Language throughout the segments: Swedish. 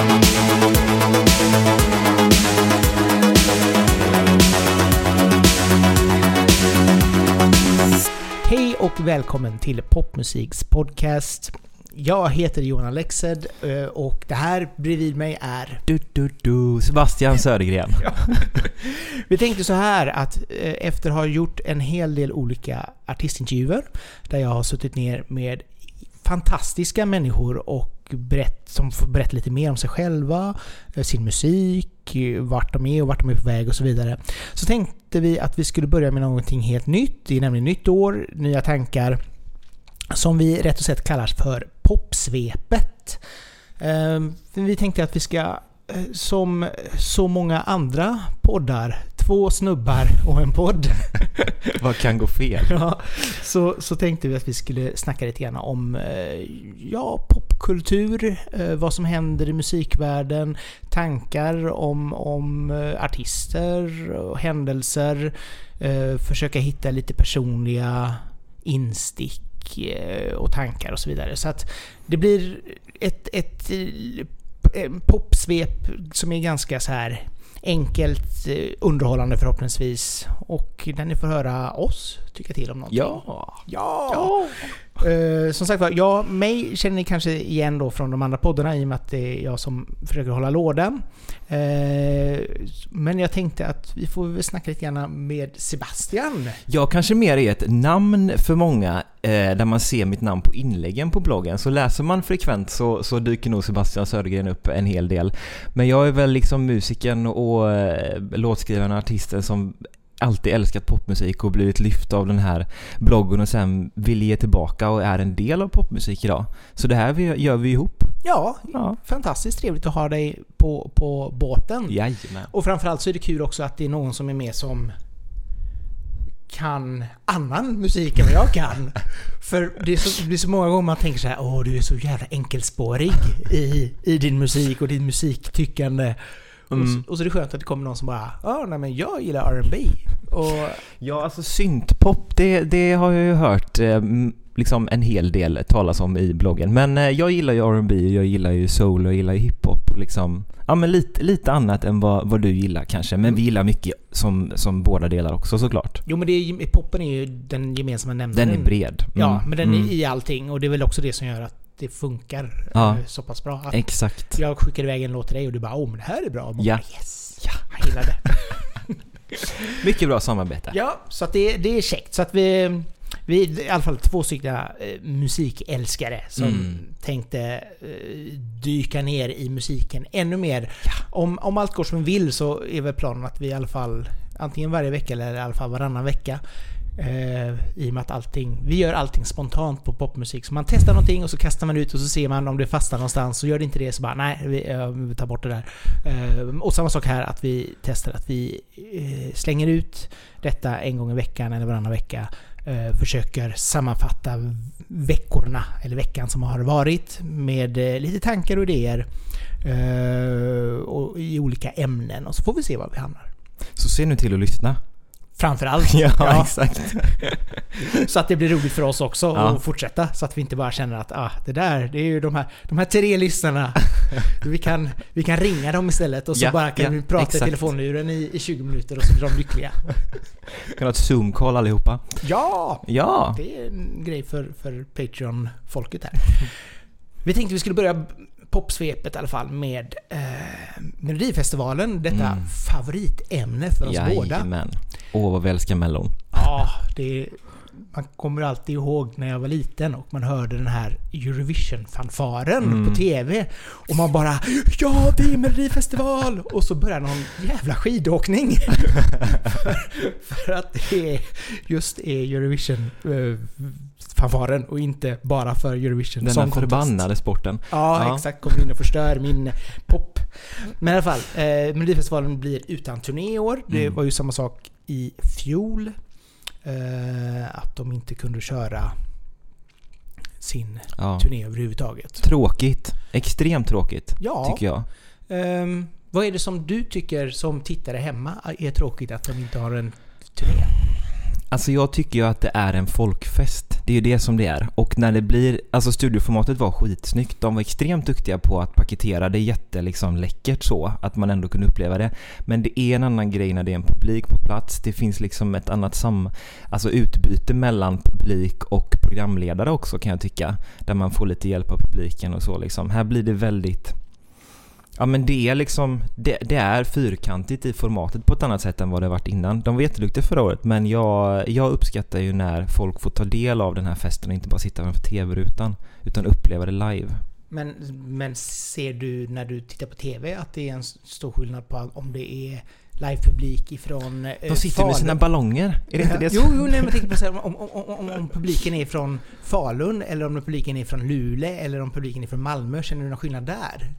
Hej och välkommen till Popmusiks podcast. Jag heter Johan Alexed eh, och det här bredvid mig är... Du, du, du, Sebastian Södergren. Vi tänkte så här att eh, efter att ha gjort en hel del olika artistintervjuer där jag har suttit ner med fantastiska människor och berätt, som får berätta lite mer om sig själva, eh, sin musik, eh, vart de är och vart de är på väg och så vidare. Så tänkte vi att vi skulle börja med någonting helt nytt. Det är nämligen nytt år, nya tankar. Som vi rätt och sett kallar för Popsvepet. Eh, vi tänkte att vi ska, som så många andra poddar, två snubbar och en podd. Vad kan gå fel? Ja, så, så tänkte vi att vi skulle snacka lite grann om eh, ja, popkultur, eh, vad som händer i musikvärlden, tankar om, om eh, artister och händelser, försöka hitta lite personliga instick och tankar och så vidare. Så att det blir ett, ett popsvep som är ganska så här enkelt eh, underhållande förhoppningsvis. Och där ni får höra oss tycka till om någonting. Ja. Ja! Eh, som sagt var, ja, mig känner ni kanske igen då från de andra poddarna i och med att det är jag som försöker hålla lådan. Eh, men jag tänkte att vi får väl snacka lite grann med Sebastian. Jag kanske mer är ett namn för många eh, där man ser mitt namn på inläggen på bloggen. Så läser man frekvent så, så dyker nog Sebastian Södergren upp en hel del. Men jag är väl liksom musikern och eh, låtskrivaren och artisten som alltid älskat popmusik och blivit lyft av den här bloggen och sen vill ge tillbaka och är en del av popmusik idag. Så det här gör vi ihop. Ja, Ja. fantastiskt trevligt att ha dig på, på båten. Jajamän. Och framförallt så är det kul också att det är någon som är med som kan annan musik än vad jag kan. För det är, så, det är så många gånger man tänker så här, åh du är så jävla enkelspårig i, i din musik och din musiktyckande. Och, Mm. så, och så är det skönt att det kommer någon som bara, ja nej men jag gillar R&B Och Ja, alltså syntpop, det, det har jag ju hört eh, liksom en hel del talas om i bloggen. Men eh, jag gillar ju R&B, jag gillar ju soul och jag gillar ju hiphop. Liksom. Ja, men lite, lite annat än vad, vad du gillar kanske. Men vi gillar mycket som, som båda delar också såklart. jo men det är, poppen är ju den gemensamma nämnaren. Den är bred. Mm, Ja, men den mm. är i allting och det är väl också det som gör att det funkar Ja. eh, så pass bra. Att Exakt. jag skickar iväg en låt till dig och du bara, åh men det här är bra. Och man Ja. bara, yes! Ja, jag gillar det. Mycket bra samarbete. Ja, så att det, det är käckt. Så att vi, vi är i alla fall två stycken eh, musikälskare som Mm. tänkte eh, dyka ner i musiken ännu mer. Om, om allt går som vi vill så är väl planen att vi i alla fall antingen varje vecka eller i alla fall varannan vecka Eh, I och med att allting, vi gör allting spontant på popmusik. Så man testar någonting och så kastar man ut och så ser man om det fastnar någonstans. Så gör det inte det så bara nej, vi, eh, vi tar bort det där. Eh, och samma sak här att vi testar att vi eh, slänger ut detta en gång i veckan eller varannan vecka. Eh, försöker sammanfatta veckorna, eller veckan som har varit med eh, lite tankar och idéer. Eh, och I olika ämnen och så får vi se var vi hamnar. Så se nu till att lyssna. Framförallt. Ja, exakt. Så att det blir roligt för oss också Ja. att fortsätta. Så att vi inte bara känner att ah, det där, det är ju de här, de här tre lyssnarna. vi, kan, vi kan ringa dem istället och så Ja, bara kan ja, vi prata i exakt. telefonluren i, i 20 minuter och så blir de lyckliga. Kan ha ett zoom-call allihopa. Ja! Ja! Det är en grej för, för Patreon-folket här. Vi tänkte vi skulle börja popsvepet i alla fall med eh, Melodifestivalen. Detta Mm. favoritämne för oss båda. Åh, vad vi älskar Mellon. Ja, det, man kommer alltid ihåg när jag var liten och man hörde den här Eurovision-fanfaren Mm. på TV. Och man bara Ja, det är Melodifestival! Och så börjar någon jävla skidåkning. för, för att det är, just är Eurovision-fanfaren och inte bara för Eurovision Den Song förbannade sporten. Ja, Ja. exakt. Kommer in och förstör min pop. Men i alla fall, eh, Melodifestivalen blir utan turné i år. Det Mm. var ju samma sak i fjol. Eh, att de inte kunde köra sin Ja. turné överhuvudtaget. Tråkigt. Extremt tråkigt, Ja, tycker jag. ehm, vad är det som du tycker som tittare hemma är tråkigt att de inte har en turné? Alltså jag tycker ju att det är en folkfest. Det är ju det som det är. Och när det blir, alltså studioformatet var skitsnyggt. De var extremt duktiga på att paketera det jätte liksom läckert så, att man ändå kunde uppleva det. Men det är en annan grej när det är en publik på plats. Det finns liksom ett annat sam, alltså utbyte mellan publik och programledare också kan jag tycka. Där man får lite hjälp av publiken och så liksom. Här blir det väldigt Ja men det är liksom, det, det, är fyrkantigt i formatet på ett annat sätt än vad det varit innan. De var jätteduktiga förra året men jag, jag uppskattar ju när folk får ta del av den här festen och inte bara sitta framför TV-rutan utan uppleva det live. Men, men ser du när du tittar på TV att det är en stor skillnad på om det är livepublik ifrån eh, De sitter Falun. med sina ballonger, är det inte det? Jo, jo nej, men tänker på här, om, om, om, om, publiken är från Falun eller om publiken är från Luleå eller om publiken är från Malmö, känner du någon skillnad där?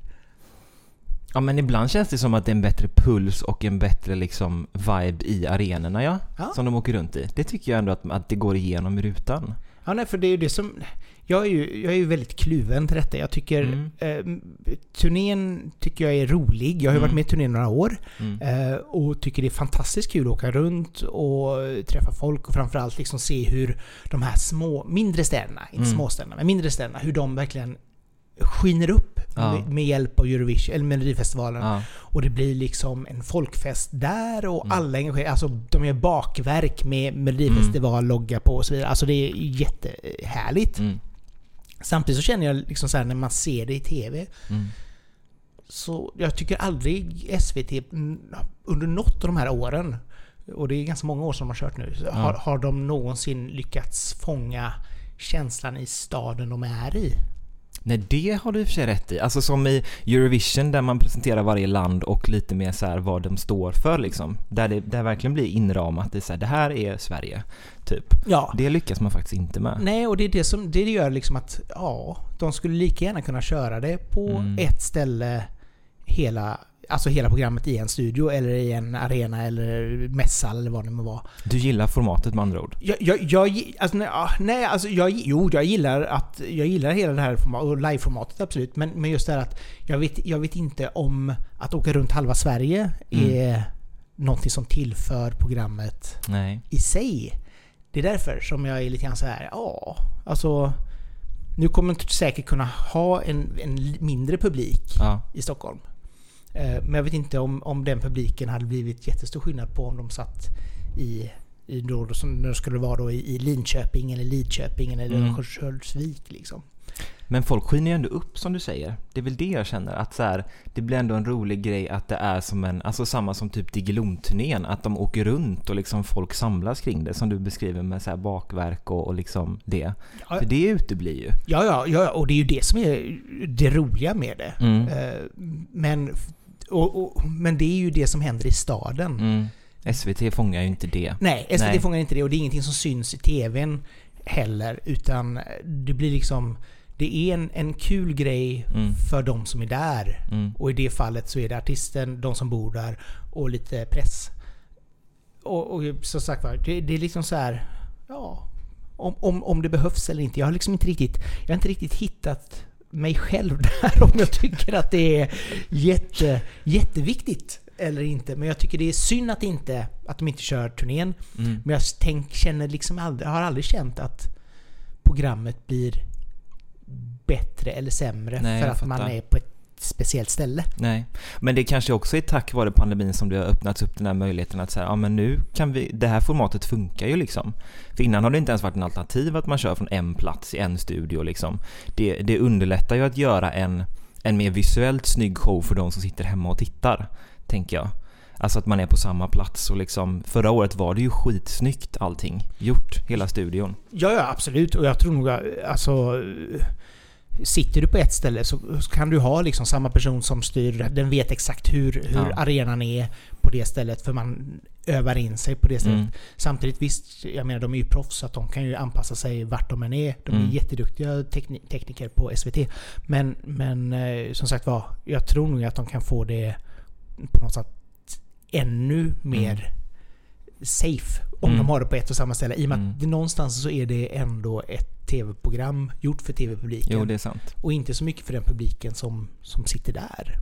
Ja men ibland känns det som att det är en bättre puls och en bättre liksom vibe i arenorna ja, ja. Som de åker runt i. Det tycker jag ändå att, att det går igenom i rutan. Ja nej för det är ju det som... Jag är ju, jag är ju väldigt kluven till detta. Jag tycker... Mm. Eh, turnén tycker jag är rolig. Jag har ju mm. varit med i turnén några år. Mm. Eh, och tycker det är fantastiskt kul att åka runt och träffa folk och framförallt liksom se hur de här små, mindre städerna, inte mm. småstäderna, men mindre städerna, hur de verkligen skiner upp ja. med, med, hjälp av Eurovision, eller Melodifestivalen. Ja. Och det blir liksom en folkfest där och mm. alla engagerar Alltså de gör bakverk med Melodifestival-logga på och så vidare. Alltså det är jättehärligt. Mm. Samtidigt så känner jag liksom så här, när man ser det i TV. Mm. Så jag tycker aldrig SVT under något av de här åren, och det är ganska många år som de har kört nu, ja. har, har de någonsin lyckats fånga känslan i staden de är i. Nej, det har du i och för sig rätt i. Alltså som i Eurovision där man presenterar varje land och lite mer så vad de står för liksom. Där det där verkligen blir inramat. Är så här, det här är Sverige. Typ. Ja. Det lyckas man faktiskt inte med. Nej, och det är det som det gör liksom att ja, de skulle lika gärna kunna köra det på mm. ett ställe hela alltså hela programmet i en studio eller i en arena eller mässa eller vad det må vara. Du gillar formatet med andra ord? Jag, jag, jag alltså, nej, nej, alltså jag, jo, jag gillar att jag gillar hela det här formatet, live-formatet absolut. Men, men just det här att jag vet, jag vet inte om att åka runt halva Sverige mm. är någonting som tillför programmet nej. i sig. Det är därför som jag är lite grann så här, ja, alltså nu kommer man säkert kunna ha en, en mindre publik ja. i Stockholm. Eh, men jag vet inte om, om den publiken hade blivit jättestor skillnad på om de satt i, i då, som det skulle vara då i, i Linköping eller Lidköping eller mm. Örnsköldsvik liksom. Men folk skiner ju ändå upp som du säger. Det är väl det jag känner. Att så här, det blir ändå en rolig grej att det är som en, alltså samma som typ Diggiloo-turnén. Att de åker runt och liksom folk samlas kring det. Som du beskriver med så bakverk och, och liksom det. Ja. För det uteblir ju. Ja, ja, ja, och det är ju det som är det roliga med det. Mm. Eh, men och, och, men det är ju det som händer i staden. Mm. SVT fångar ju inte det. Nej, SVT Nej. fångar inte det och det är ingenting som syns i TVn heller. Utan det blir liksom... Det är en, en kul grej mm. för de som är där. Mm. Och i det fallet så är det artisten, de som bor där och lite press. Och, och som sagt var, det, det, är liksom så här... Ja, om, om, om det behövs eller inte. Jag har liksom inte riktigt... Jag har inte riktigt hittat mig själv där om jag tycker att det är jätte, jätteviktigt eller inte. Men jag tycker det är synd att, inte, att de inte kör turnén. Mm. Men jag tänk, känner liksom aldrig, har aldrig känt att programmet blir bättre eller sämre Nej, för att man är på ett speciellt ställe. Nej, men det kanske också är tack vare pandemin som det har öppnats upp den här möjligheten att säga ja men nu kan vi, det här formatet funkar ju liksom. För innan har det inte ens varit en alternativ att man kör från en plats i en studio liksom. Det, det underlättar ju att göra en, en mer visuellt snygg show för de som sitter hemma och tittar, tänker jag. Alltså att man är på samma plats och liksom Förra året var det ju skitsnyggt allting gjort, hela studion. Ja, ja absolut. Och jag tror nog alltså Sitter du på ett ställe så, kan du ha liksom samma person som styr. Den vet exakt hur, hur ja. arenan är på det stället för man övar in sig på det stället. Mm. Samtidigt visst, jag menar de är ju proffs så att de kan ju anpassa sig vart de än är. De är mm. jätteduktiga tekni tekniker på SVT. Men, men eh, som sagt var, jag tror nog att de kan få det på något sätt ännu mer mm. safe om mm. de har det på ett och samma ställe. I och med mm. att det, någonstans så är det ändå ett tv-program gjort för tv-publiken. Jo, det är sant. Och inte så mycket för den publiken som, som sitter där.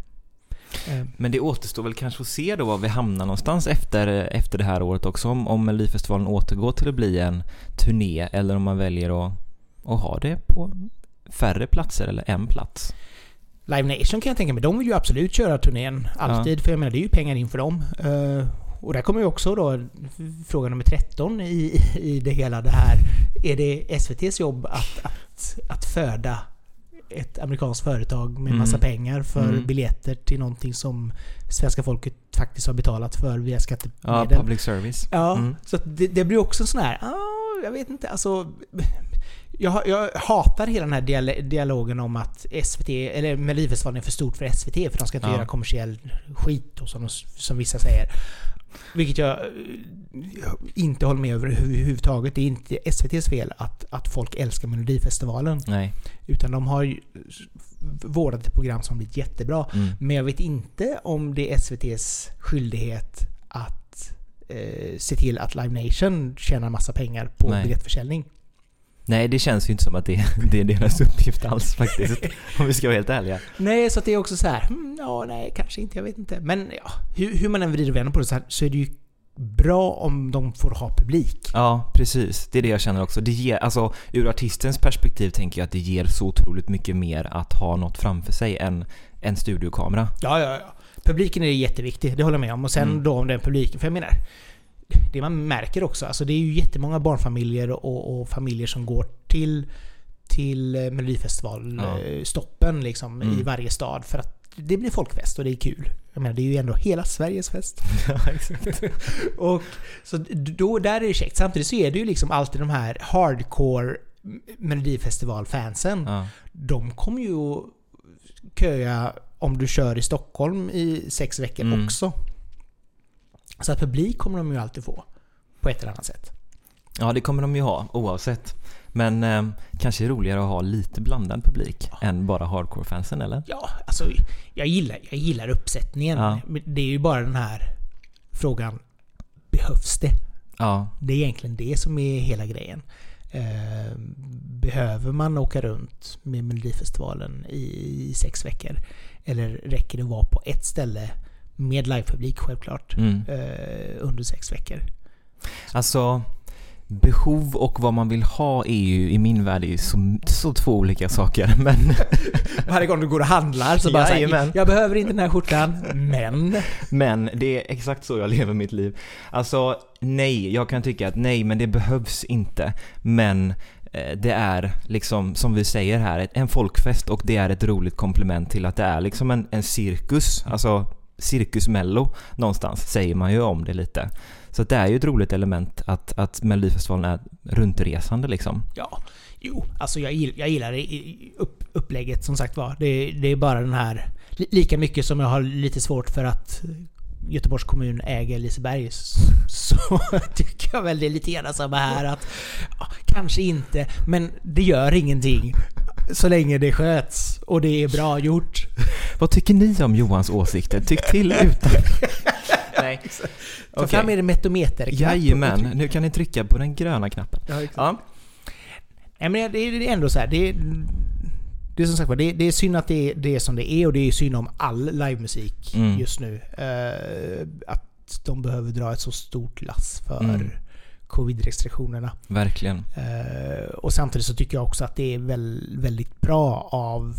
Eh, Men det återstår väl kanske att se då var vi hamnar någonstans efter, efter det här året också. Om, om Melodifestivalen återgår till att bli en turné eller om man väljer att, att ha det på färre platser eller en plats. Live Nation kan jag tänka mig, de vill ju absolut köra turnén alltid. För jag menar, det är ju pengar in för dem. Och där kommer ju också då fråga nummer 13 i, i det hela det här. Är det SVTs jobb att, att, att föda ett amerikanskt företag med massa Mm. pengar för Mm. biljetter till någonting som svenska folket faktiskt har betalat för via Ja, skattemedel? public service. Ja, Mm. så det, det blir också sån här, ah, jag vet inte, alltså... Jag, jag hatar hela den här dial- dialogen om att SVT, eller Melodifestivalen är för stort för SVT för de ska inte Ja. göra kommersiell skit då, som, de- som vissa säger. Vilket jag eh, inte håller med över överhuvudtaget. Det är inte SVTs fel att, att folk älskar Melodifestivalen. Nej. Utan de har ju vårdat ett program som blivit jättebra. Mm. Men jag vet inte om det är SVTs skyldighet att eh, se till att Live Nation tjänar massa pengar på Nej. biljettförsäljning. Nej, det känns ju inte som att det, det är deras uppgift alls faktiskt. om vi ska vara helt ärliga. Nej, så det är också så här, hmm, ja, nej, kanske inte, jag vet inte. Men ja, hur, hur man än vrider och vänder på det så, här, så är det ju bra om de får ha publik. Ja, precis. Det är det jag känner också. Det ger, alltså, ur artistens perspektiv tänker jag att det ger så otroligt mycket mer att ha något framför sig än en studiokamera. Ja, ja, ja. Publiken är jätteviktig, det håller jag med om. Och sen Mm. då om den publiken, för jag menar, det man märker också, alltså det är ju jättemånga barnfamiljer och, och familjer som går till, till eh, Ja. Melodifestivalstoppen liksom Mm. i varje stad för att det blir folkfest och det är kul. Jag menar, det är ju ändå hela Sveriges fest. ja, exakt. och så då, där är det käckt. Samtidigt så är det ju liksom alltid de här hardcore Melodifestivalfansen. Ja. De kommer ju att köa om du kör i Stockholm i sex veckor Mm. också. Så att publik kommer de ju alltid få. På ett eller annat sätt. ja, det kommer de ju ha oavsett. Men eh, kanske roligare att ha lite blandad publik än bara hardcore-fansen, eller? Ja, alltså jag gillar, jag gillar uppsättningen. Ja. Det är ju bara den här frågan. Behövs det? Ja, Det är egentligen det som är hela grejen. Eh, behöver man åka runt med Melodifestivalen i sex veckor? Eller räcker det att vara på ett ställe med livepublik självklart mm. eh, under sex veckor? Alltså, behov och vad man vill ha är ju i min värld är så, så två olika saker. Men Varje gång du går och handlar så bara Jajamän. jag behöver inte den här skjortan, men... Men det är exakt så jag lever mitt liv. Alltså, nej, jag kan tycka att nej, men det behövs inte. Men eh, det är liksom, som vi säger här, en folkfest och det är ett roligt komplement till att det är liksom en, en cirkus. Alltså, cirkusmello någonstans, säger man ju om det lite. Så det är ju ett roligt element att, att Melodifestivalen är runtresande liksom. Ja, jo, alltså jag gillar, jag gillar det upp, upplägget som sagt var. Det, det är bara den här... Lika mycket som jag har lite svårt för att Göteborgs kommun äger Liseberg så tycker jag väl det är lite grann samma här att ja, kanske inte, men det gör ingenting. Så länge det sköts och det är bra gjort. Vad tycker ni om Johans åsikter? Tyck till utan... Nej. Ta Okej. fram er metometer. Jajamän, nu kan ni trycka på den gröna knappen. Ja, exakt. Ja. Nej men det är ändå så här. Det är, det är som sagt det, är- det är synd att det är, det är som det är och det är synd om all livemusik Mm. just nu. Eh, att de behöver dra ett så stort lass för Mm. Covid-restriktionerna. Verkligen. Eh, och samtidigt så tycker jag också att det är väl, väldigt bra av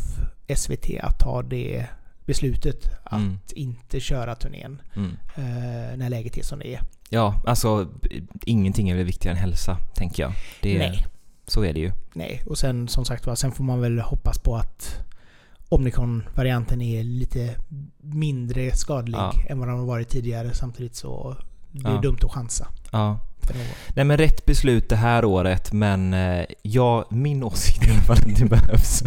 SVT att ta det beslutet att Mm. inte köra turnén Mm. eh, när läget är som det är. Ja, alltså ingenting är väl viktigare än hälsa, tänker jag. Det Nej. Så är det ju. Nej, och sen som sagt var, sen får man väl hoppas på att Omnicron-varianten är lite mindre skadlig Ja. än vad den har varit tidigare. Samtidigt så det är Ja. dumt att chansa Ja. För någon. Nej men rätt beslut det här året, men eh, ja, min åsikt i alla fall att det behövs.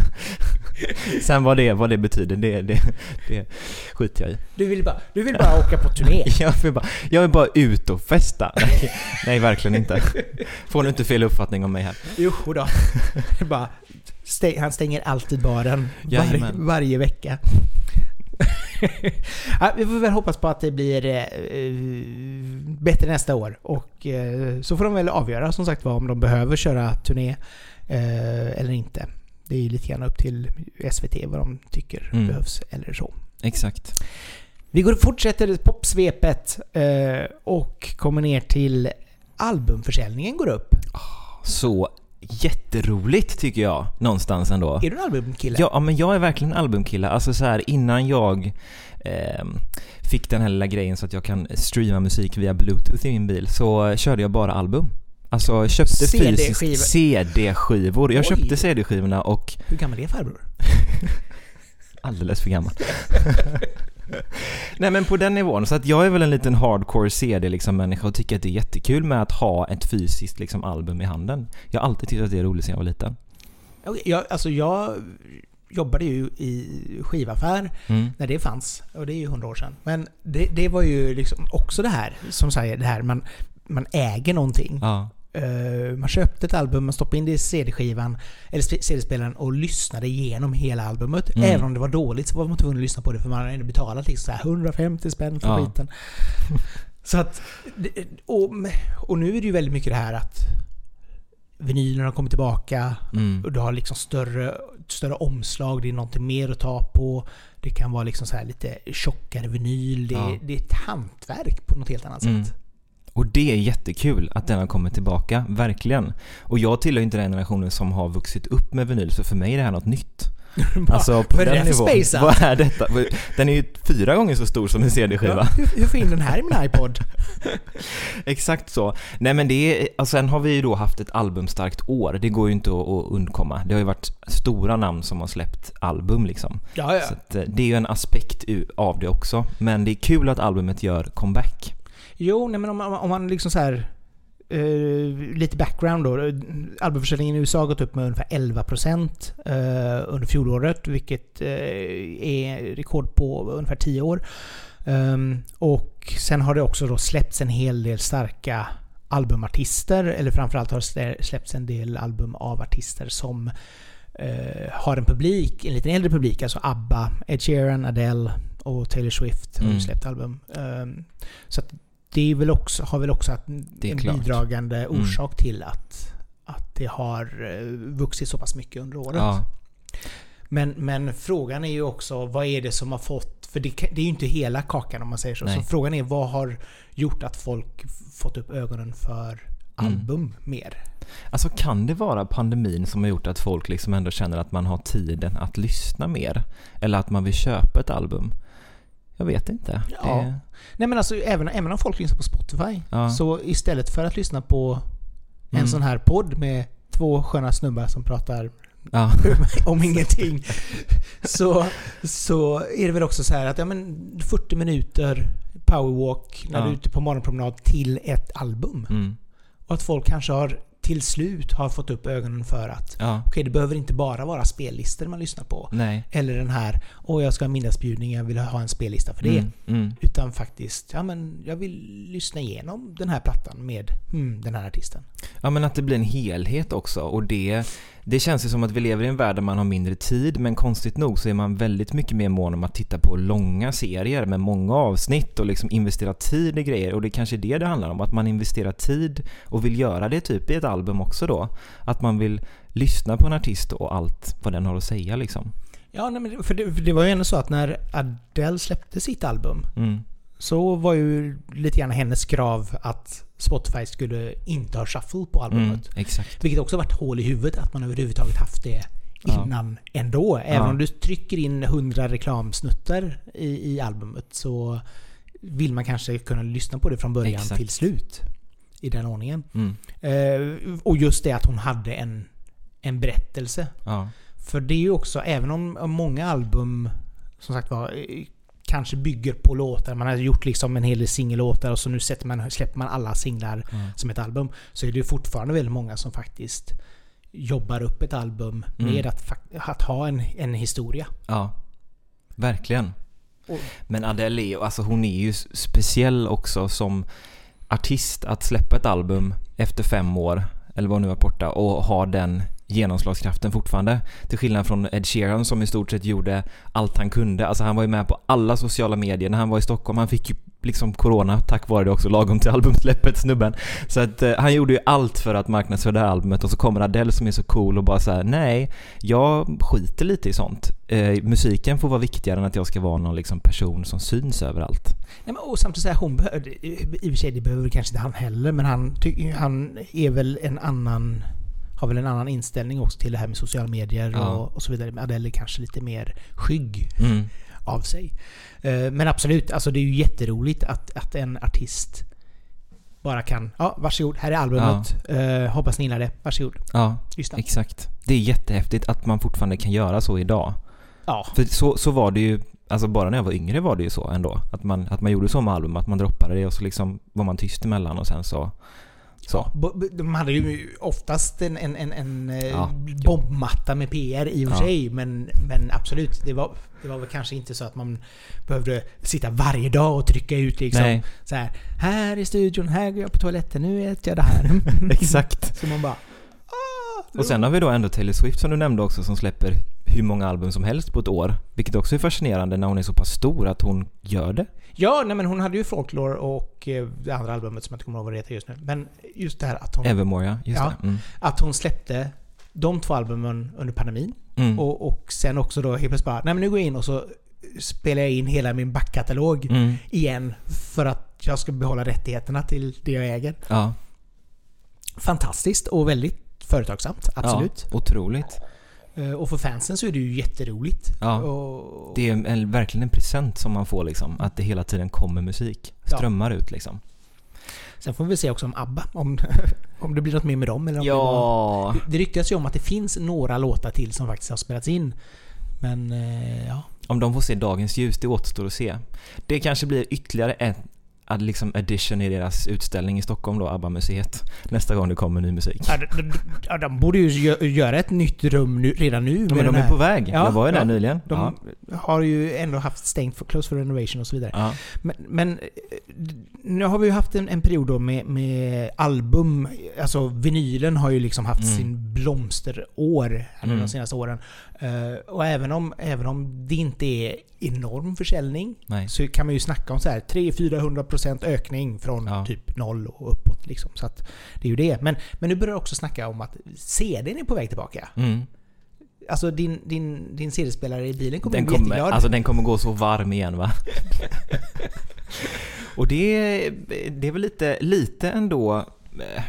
Sen vad det, vad det betyder, det, det, det skiter jag i. Du vill bara, du vill bara åka på turné. Jag vill, bara, jag vill bara ut och festa. Nej, nej, verkligen inte. Får du inte fel uppfattning om mig här. Jo då. Är bara, stäng, han stänger alltid baren var, varje vecka. vi får väl hoppas på att det blir eh, eh, bättre nästa år. Och eh, så får de väl avgöra som sagt var om de behöver köra turné eh, eller inte. Det är ju lite grann upp till SVT vad de tycker Mm. behövs eller så. Exakt. Vi går fortsätter popsvepet eh, och kommer ner till albumförsäljningen går upp. Så jätteroligt tycker jag, någonstans ändå. Är du en albumkille? Ja, men jag är verkligen en albumkille. Alltså så här innan jag eh, fick den här lilla grejen så att jag kan streama musik via bluetooth i min bil så körde jag bara album. Alltså köpte CD-skivor. fysiskt CD-skivor. Jag Oj. köpte CD-skivorna och Hur gammal är farbror? alldeles för gammal. Nej men på den nivån, så att jag är väl en liten hardcore CD liksom människa och tycker att det är jättekul med att ha ett fysiskt liksom album i handen. Jag har alltid tyckt att det är roligt sedan jag var liten. Jag, alltså jag jobbade ju i skivaffär Mm. när det fanns. Och det är ju hundra år sedan. Men det, det var ju liksom också det här, som säger det här, man, man äger någonting. Ja. Eh, man köpte ett album, man stoppade in det i CD-skivan, eller CD-spelaren och lyssnade igenom hela albumet. Mm. Även om det var dåligt så var man tvungen att lyssna på det för man hade ändå betalat liksom så här 150 spänn för Ja. skiten. Så att, och, och nu är det ju väldigt mycket det här att vinylen har kommit tillbaka, Mm. och du har liksom större, större omslag, det är någonting mer att ta på. Det kan vara liksom så här lite tjockare vinyl. Det, Ja. det är ett hantverk på något helt annat Mm. sätt. Och det är jättekul att den har kommit tillbaka, verkligen. Och jag tillhör inte den generationen som har vuxit upp med vinyl, så för mig är det här något nytt. Alltså på vad är det den nivån. space Vad är detta? Den är ju fyra gånger så stor som en CD-skiva. ja, hur, hur får jag in den här i min iPod? Exakt så. Nej men det är, alltså sen har vi ju då haft ett albumstarkt år. Det går ju inte att, att undkomma. Det har ju varit stora namn som har släppt album liksom. Ja, Så att, eh, det är ju en aspekt av det också. Men det är kul att albumet gör comeback. Jo, nej, men om, man- om man liksom så här... eh, lite background då. Albumförsäljningen i USA har gått upp med ungefär 11% uh, under fjolåret, vilket eh, är rekord på ungefär 10 år. Ehm, och sen har det också då släppts en hel del starka albumartister, eller framförallt har det släppts en del album av artister som eh, har en publik, en lite äldre publik, alltså ABBA, Ed Sheeran, Adele och Taylor Swift har Mm. släppt album. Ehm, så att det är väl också, har väl också att en klart. bidragande Mm. orsak till att, att det har eh, vuxit så pass mycket under året. Ja. Men, men frågan är ju också vad är det som har fått... För det, det är ju inte hela kakan om man säger så. Nej. Så frågan är vad har gjort att folk fått upp ögonen för album mer? Alltså kan det vara pandemin som har gjort att folk liksom ändå känner att man har tiden att lyssna mer? Eller att man vill köpa ett album? Jag vet inte. Ja. Det, Nej men alltså även, även om folk lyssnar på Spotify. Ja. Så istället för att lyssna på en Mm. sån här podd med två sköna snubbar som pratar ja. om ingenting. Så, så är det väl också så här att ja, men 40 minuter powerwalk när Ja. du är ute på morgonpromenad till ett album. Mm. Och att folk kanske har till slut har fått upp ögonen för att ja. okej, det behöver inte bara vara spellistor man lyssnar på. Nej. Eller den här, åh jag ska ha middagsbjudning, jag vill ha en spellista för det. Mm. Mm. Utan faktiskt, ja men jag vill lyssna igenom den här plattan med hmm, den här artisten. Ja men att det blir en helhet också och det, det känns ju som att vi lever i en värld där man har mindre tid men konstigt nog så är man väldigt mycket mer mån om att titta på långa serier med många avsnitt och liksom investera tid i grejer och det kanske är det det handlar om, att man investerar tid och vill göra det typ i ett album också då. Att man vill lyssna på en artist och allt vad den har att säga liksom. Ja, nej, men för det, för det var ju ändå så att när Adele släppte sitt album Mm. Så var ju lite grann hennes krav att Spotify skulle inte ha shuffle på Mm. albumet. Exakt. Vilket också varit hål i huvudet att man överhuvudtaget haft det Ja. innan ändå. Även Ja. om du trycker in 100 reklamsnuttar i, i albumet så vill man kanske kunna lyssna på det från början Exakt. till slut. I den ordningen. Mm. Eh, och just det att hon hade en, en berättelse. Ja. För det är ju också, även om om många album som sagt var eh, kanske bygger på låtar. Man har gjort liksom en hel del singellåtar och så nu sätter man, släpper man alla singlar Mm. som ett album. Så är det ju fortfarande väldigt många som faktiskt jobbar upp ett album Mm. med att, att ha en, en historia. Ja, verkligen. Och- Men Adele är, alltså hon är ju speciell också som artist att släppa ett album efter fem år, eller vad nu var borta, och ha den genomslagskraften fortfarande. Till skillnad från Ed Sheeran som i stort sett gjorde allt han kunde. Alltså han var ju med på alla sociala medier. När han var i Stockholm, han fick ju liksom corona tack vare det också, lagom till albumsläppet snubben. Så att eh, han gjorde ju allt för att marknadsföra det här albumet och så kommer Adele som är så cool och bara säger nej, jag skiter lite i sånt. Eh, musiken får vara viktigare än att jag ska vara någon liksom person som syns överallt. Nej, men, och samtidigt säga hon behöver, i och för sig det behöver kanske inte han heller, men han, ty, han är väl en annan har väl en annan inställning också till det här med sociala medier Ja. och, och så vidare. Adele är kanske lite mer skygg Mm. av sig. Eh, Men absolut, alltså det är ju jätteroligt att, att en artist bara kan, ja varsågod, här är albumet. Eh, hoppas ni gillar det. Varsågod, Ja, lyssna. exakt. Det är jättehäftigt att man fortfarande kan göra så idag. Ja, För så, så var det ju, alltså bara när jag var yngre var det ju så ändå. Att man, att man gjorde så med album, att man droppade det och så liksom var man tyst emellan och sen så... Så. de hade ju oftast en, en, en, en eh, Ja. bombmatta med PR i och för Ja. sig. Men, men absolut, det var, det var väl kanske inte så att man behövde sitta varje dag och trycka ut liksom Nej, så här. Här i studion, här går jag på toaletten, nu äter jag det här. exakt. Så man bara... "Ah, Och sen har vi då ändå Taylor Swift som du nämnde också som släpper hur många album som helst på ett år. Vilket också är fascinerande när hon är så pass stor att hon gör det. Ja, nej men hon hade ju Folklore och eh, det andra albumet som jag inte kommer ihåg vad det heter just nu. Men just det här att hon, Evermore ja, just Ja. Mm. att hon släppte de två albumen under pandemin. Mm. Och, och sen också då helt plötsligt bara, nej men nu går jag in och så spelar jag in hela min backkatalog Mm. igen för att jag ska behålla rättigheterna till det jag äger. Ja, Fantastiskt och väldigt företagsamt, absolut. Ja, otroligt. Eh, Och för fansen så är det ju jätteroligt. Ja. Och, Det är en, verkligen en present som man får liksom. Att det hela tiden kommer musik. Ja. Strömmar ut liksom. Sen får vi se också om ABBA, om, om det blir något mer med dem eller om det. Ja. Det ryktas ju om att det finns några låtar till som faktiskt har spelats in. Men eh, ja. Om de får se dagens ljus, det återstår att se. Det kanske blir ytterligare en liksom addition i deras utställning i Stockholm då, ABBA-museet. Nästa gång det kommer ny musik. Ja, de, de, de borde ju gö- göra ett nytt rum nu, redan nu. Ja, men de är här. på väg. Ja, jag var ju där ja. nyligen. De ja. har ju ändå haft stängt för close for renovation och så vidare. Men, men eh, nu har vi ju haft en, en period då med, med album. Alltså vinylen har ju liksom haft Mm. sin blomsterår här Mm. de senaste åren. Eh, och även om, även om det inte är enorm försäljning Nej. så kan man ju snacka om så här 300-400% ökning från Ja. typ noll och uppåt. Liksom. Så att det är ju det. Men, men nu börjar jag också snacka om att CDn är på väg tillbaka. Mm. Alltså din, din, din CD-spelare i bilen kommer Den bli kommer, jätteglad. alltså den kommer gå så varm igen va? Och det, det är väl lite, lite ändå, eh,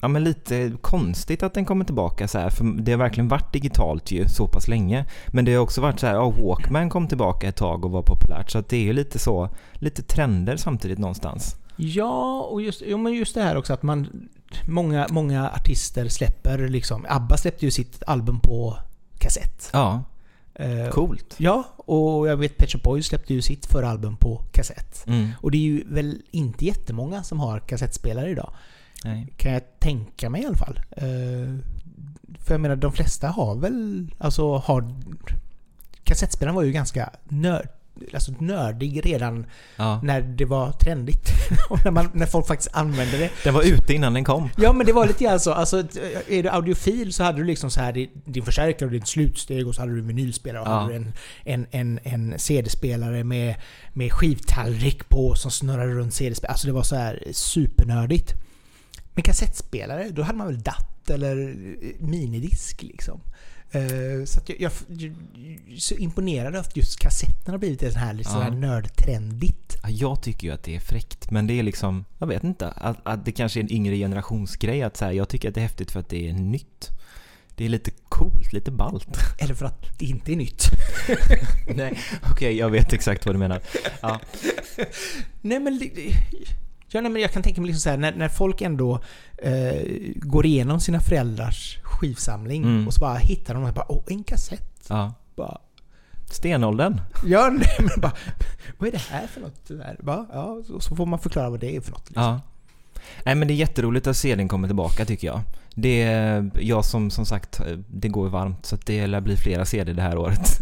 ja men lite konstigt att den kommer tillbaka så här, för det har verkligen varit digitalt ju så pass länge. Men det har också varit så här, ja Walkman kom tillbaka ett tag och var populärt, så att det är ju lite så, lite trender samtidigt någonstans. Ja, och just, jo, men just det här också att man... Många, många artister släpper liksom... ABBA släppte ju sitt album på kassett. Ja, Eh, coolt. Ja, och jag vet Pet Shop Boys släppte ju sitt förra album på kassett. Mm. Och det är ju väl inte jättemånga som har kassettspelare idag. Nej. Kan jag tänka mig i alla fall. Eh, för jag menar, de flesta har väl... Alltså har... Kassettspelaren var ju ganska nörd, alltså nördig redan Ja. när det var trendigt. Och när, man, när folk faktiskt använde det. Den var ute innan den kom. Ja men det var lite grann så. Alltså, är du audiofil så hade du liksom så här din- förstärkare och din slutsteg och så hade du en vinylspelare och Ja. hade du en, en, en, en CD-spelare med, med skivtallrik på som snurrade runt CD-spelaren. Alltså det var så här supernördigt. Men kassettspelare, då hade man väl DAT eller minidisk liksom. Eh, Så jag, jag, så imponerad av att just kassetten har blivit sån här, Ja. sån här nördtrendigt. Ja, jag tycker ju att det är fräckt, men det är liksom, jag vet inte, att, att det kanske är en yngre generationsgrej att så här, jag tycker att det är häftigt för att det är nytt. Det är lite coolt, lite ballt. Eller för att det inte är nytt. Nej, okej, jag vet exakt vad du menar. Ja, Nej men... Ja, nej, men jag kan tänka mig liksom så här, när, när folk ändå eh, går igenom sina föräldrars skivsamling Mm. och så bara hittar de och bara åh, en kassett. ja. Bara, Stenåldern. ja, nej, men bara, vad är det här för något? Där? Bara, ja, så, så får man förklara vad det är för något. Liksom. Ja. Nej men det är jätteroligt att CDn kommer tillbaka tycker jag. Det är, jag som som sagt, det går varmt så det lär bli flera CD det här året.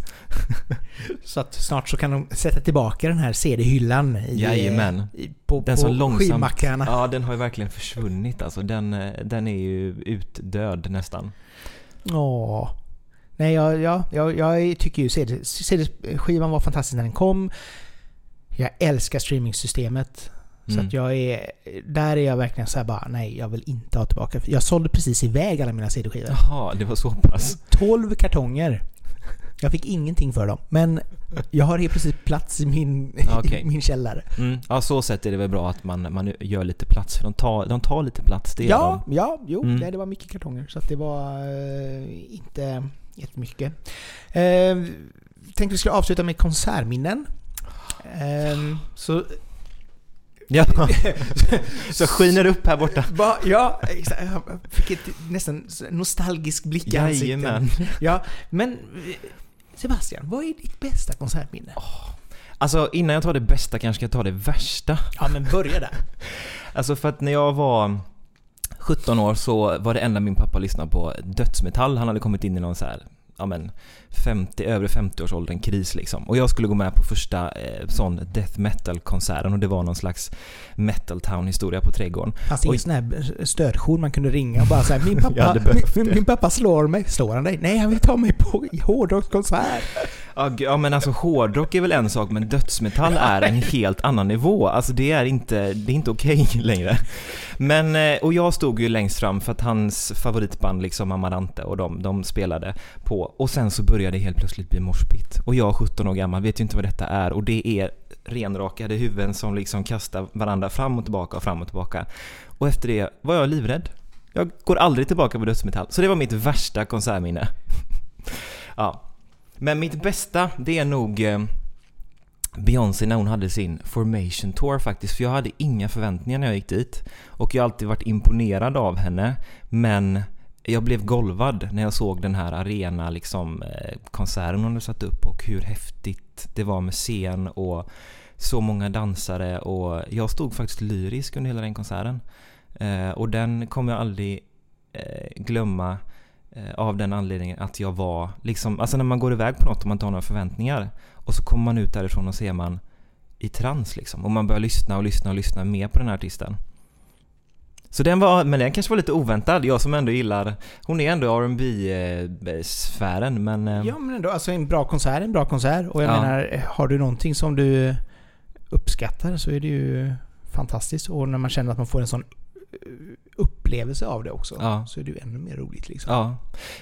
Så att snart så kan de sätta tillbaka den här CD-hyllan i, Jajamän. i, på, Den på som långsamt- skivmackarna. Ja, den har ju verkligen försvunnit alltså. Den, eh, den är ju utdöd nästan. Åh. Nej, jag, jag, jag, jag tycker ju CD, CD-skivan var fantastisk när den kom. Jag älskar streamingsystemet. Så Mm. att jag är... Där är jag verkligen så här bara, nej jag vill inte ha tillbaka. Jag sålde precis iväg alla mina CD-skivor. Jaha, det var så pass. 12 kartonger. Jag fick ingenting för dem. Men jag har helt plötsligt plats i min, Okej. i min källare. Mm. Ja, så sett är det väl bra att man, man gör lite plats. För de tar, de tar lite plats, det Ja, de. ja, jo, Mm. nej, det var mycket kartonger. Så det var eh, inte jättemycket. Eh, tänkte vi skulle avsluta med konsertminnen. Eh, så Ja. så skiner upp här borta. Va, ja. Jag fick ett nästan nostalgisk blick i ansiktet. Ja, men eh, Sebastian, vad är ditt bästa konsertminne? Alltså innan jag tar det bästa kanske jag tar det värsta. Ja, men börja där. Alltså för att när jag var 17 år så var det enda min pappa lyssnade på dödsmetall. Han hade kommit in i någon så här, ja men 50, övre 50-årsåldern kris liksom. Och jag skulle gå med på första eh, sån death metal-konserten och det var någon slags metal town historia på Trädgården. Fanns det ingen sån här stödjour man kunde ringa och bara säga min pappa, min, min pappa slår mig. Slår han dig? Nej, han vill ta mig på hårdrockskonsert. Ja, men alltså hårdrock är väl en sak men dödsmetall är en helt annan nivå. Alltså det är inte, det är inte okej längre. Men, eh, och jag stod ju längst fram för att hans favoritband liksom Amarante och de, de spelade på. Och sen så började började helt plötsligt bli morspitt. Och jag 17 år gammal vet ju inte vad detta är och det är renrakade huvuden som liksom kastar varandra fram och tillbaka och fram och tillbaka. Och efter det var jag livrädd. Jag går aldrig tillbaka på dödsmetall. Så det var mitt värsta konsertminne. ja. Men mitt bästa, det är nog eh, Beyoncé när hon hade sin Formation Tour faktiskt. För jag hade inga förväntningar när jag gick dit. Och jag har alltid varit imponerad av henne. Men jag blev golvad när jag såg den här arena liksom, eh, konserten hon hade satt upp och hur häftigt det var med scen och så många dansare och jag stod faktiskt lyrisk under hela den konserten. Eh, och den kommer jag aldrig eh, glömma eh, av den anledningen att jag var liksom, alltså när man går iväg på något och man inte har några förväntningar och så kommer man ut därifrån och ser man i trans liksom och man börjar lyssna och lyssna och lyssna mer på den här artisten. Så den var, men den kanske var lite oväntad, jag som ändå gillar, hon är ändå rb eh, sfären men... eh, Ja, men ändå, alltså en bra konsert en bra konsert. Och jag Ja. menar, har du någonting som du uppskattar så är det ju fantastiskt. Och när man känner att man får en sån eh, upplevelse av det också, Ja. så är det ju ännu mer roligt liksom. Ja.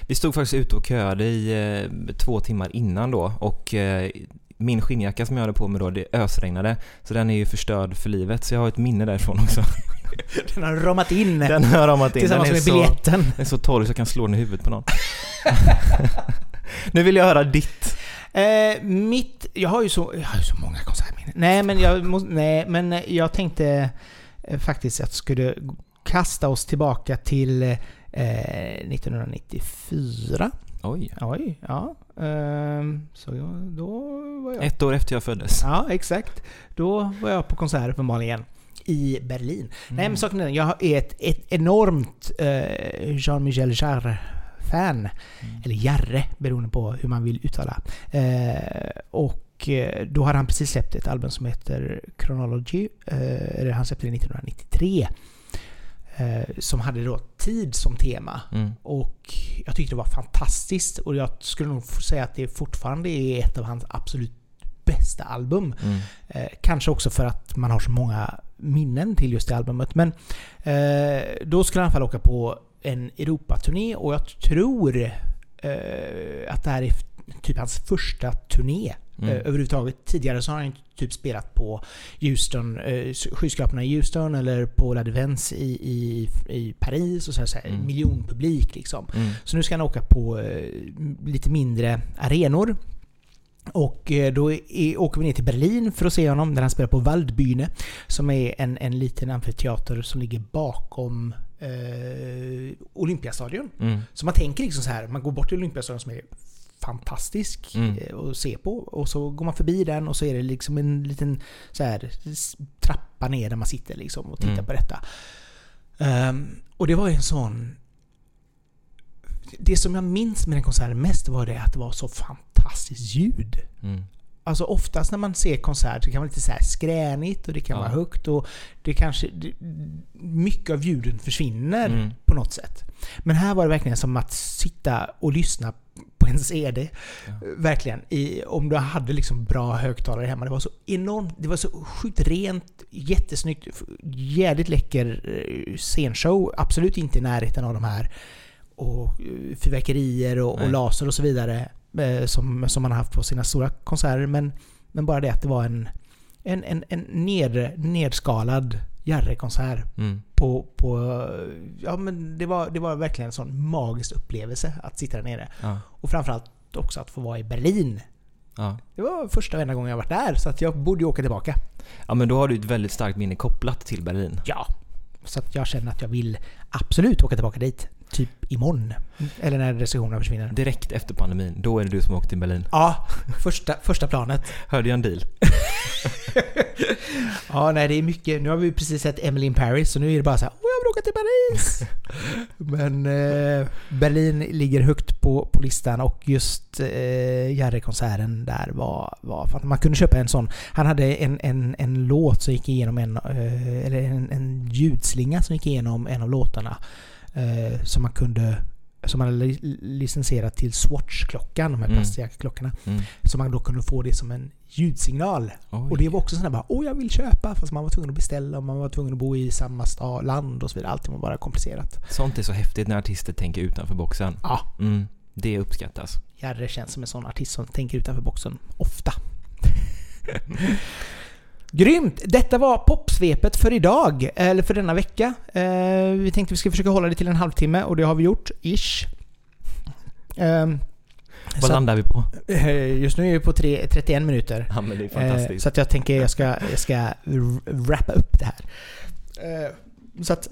Vi stod faktiskt ute och köade i eh, två timmar innan då och eh, min skinnjacka som jag hade på mig då, det ösregnade. Så den är ju förstörd för livet, så jag har ett minne därifrån också. Den har ramat in Den har ramat in. Tillsammans med så, biljetten. den är så torr så jag kan slå den i huvudet på någon. nu vill jag höra ditt. Eh, mitt... Jag har ju så, jag har ju så många konsertminnen. Nej, men jag, måste, nej, men jag tänkte eh, faktiskt att jag skulle kasta oss tillbaka till eh, 1994. Oj. Oj, ja. Ehm, så jag, då var jag... Ett år efter jag föddes. Ja, exakt. Då var jag på konsert uppenbarligen. I Berlin. Nej Mm. men saken är den, jag är ett, ett enormt eh, Jean-Michel Jarre-fan. Mm. Eller Jarre, beroende på hur man vill uttala. Eh, och eh, då hade han precis släppt ett album som heter Chronology. Eh, eller han släppte det 1993. Eh, som hade då tid som tema. Mm. Och jag tyckte det var fantastiskt. Och jag skulle nog säga att det fortfarande är ett av hans absolut bästa album. Mm. Eh, kanske också för att man har så många minnen till just det albumet. Men eh, då skulle han i alla fall åka på en Europaturné och jag tror eh, att det här är typ hans första turné Mm. eh, överhuvudtaget. Tidigare så har han typ spelat på Houston, eh, skyskraporna i Houston eller på La Défense i, i, i Paris och så här, så här Mm. miljonpublik liksom. Mm. Så nu ska han åka på eh, lite mindre arenor. Och eh, då är, åker vi ner till Berlin för att se honom, där han spelar på Waldbühne. Som är en, en liten amfiteater som ligger bakom eh, Olympiastadion. Mm. Så man tänker liksom så här, man går bort till Olympiastadion som är fantastisk Mm. eh, att se på. Och så går man förbi den och så är det liksom en liten så här, trappa ner där man sitter liksom och tittar Mm. på detta. Ehm, och det var en sån... Det som jag minns med den konserten mest var det att det var så fantastiskt ljud. Mm. Alltså oftast när man ser konsert så kan det vara lite så här skränigt och det kan Ja. vara högt och det kanske... Det, mycket av ljuden försvinner Mm. på något sätt. Men här var det verkligen som att sitta och lyssna på en CD. Ja. Verkligen. I, om du hade liksom bra högtalare hemma. Det var så enormt, det var så sjukt rent, jättesnyggt, jävligt läcker eh, scenshow. Absolut inte i närheten av de här och eh, fyrverkerier och, och laser och så vidare eh, som, som man har haft på sina stora konserter. Men, men bara det att det var en, en, en, en ned, nedskalad Jarre-konsert. Mm. På, på, ja, men det, var, det var verkligen en sån magisk upplevelse att sitta där nere. Ja. Och framförallt också att få vara i Berlin. Ja. Det var första och enda gången jag varit där, så att jag borde ju åka tillbaka. Ja men då har du ett väldigt starkt minne kopplat till Berlin. Ja. Så att jag känner att jag vill absolut åka tillbaka dit typ imorgon. Eller när restriktionerna försvinner. Direkt efter pandemin, då är det du som åkt till Berlin? Ja, första, första planet. Hörde jag en deal? ja, nej det är mycket. Nu har vi precis sett Emily in Paris, så nu är det bara så här, Åh, jag vill åka till Paris! Men eh, Berlin ligger högt på, på listan och just eh, Jerry-konserten där var, var man kunde köpa en sån. Han hade en, en, en låt som gick igenom en, eh, eller en, en ljudslinga som gick igenom en av låtarna eh, som man kunde som man hade licensierat till Swatch-klockan, de här mm. plastjackklockorna. Mm. Så man då kunde få det som en ljudsignal. Oj. Och det var också sådär bara åh jag vill köpa, fast man var tvungen att beställa och man var tvungen att bo i samma stad, land och så vidare. Allting var bara komplicerat. Sånt är så häftigt när artister tänker utanför boxen. Ja. Mm, det uppskattas. Jerry känns som en sån artist som tänker utanför boxen, ofta. Grymt! Detta var popsvepet för idag, eller för denna vecka. Eh, vi tänkte vi ska försöka hålla det till en halvtimme och det har vi gjort, ish. Eh, Vad landar vi på? Eh, just nu är vi på tre, 31 minuter. Ja, men det är fantastiskt. Eh, så att jag tänker jag ska, jag ska wrappa upp det här. Eh, så att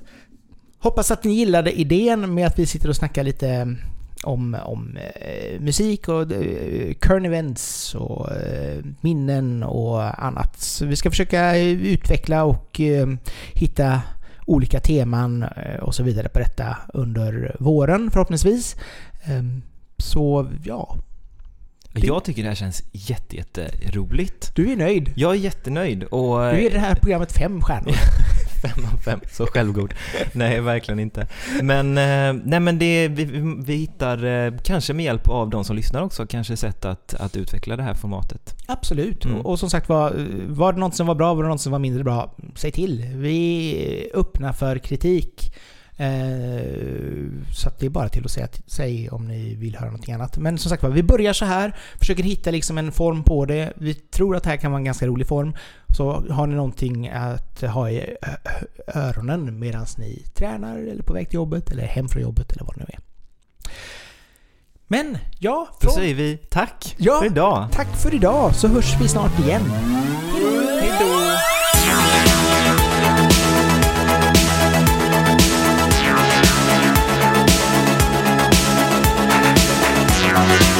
Hoppas att ni gillade idén med att vi sitter och snackar lite om, om eh, musik och eh, current events och eh, minnen och annat. Så vi ska försöka utveckla och hitta olika teman och så vidare på detta under våren förhoppningsvis. Ehm, så ja, jag tycker det här känns jätteroligt. Du är nöjd? Jag är jättenöjd och... Du ger det här programmet fem stjärnor. fem av fem, så självgod. nej, verkligen inte. Men, eh, nej, men det, vi, vi hittar, eh, kanske med hjälp av de som lyssnar också, kanske sätt att, att utveckla det här formatet. Absolut. Mm. Och, och, som sagt var, var det något som var bra, var det något som var mindre bra, säg till. Vi är öppna för kritik. Eh, så det är bara till att säga säg om ni vill höra någonting annat. Men som sagt vi börjar så här, försöker hitta liksom en form på det. Vi tror att det här kan vara en ganska rolig form. Så har ni någonting att ha i öronen medan ni tränar eller på väg till jobbet eller hem från jobbet eller vad det nu är. Men ja... Från... Då säger vi tack ja, för idag. Tack för idag så hörs vi snart igen. Hej då! Bye.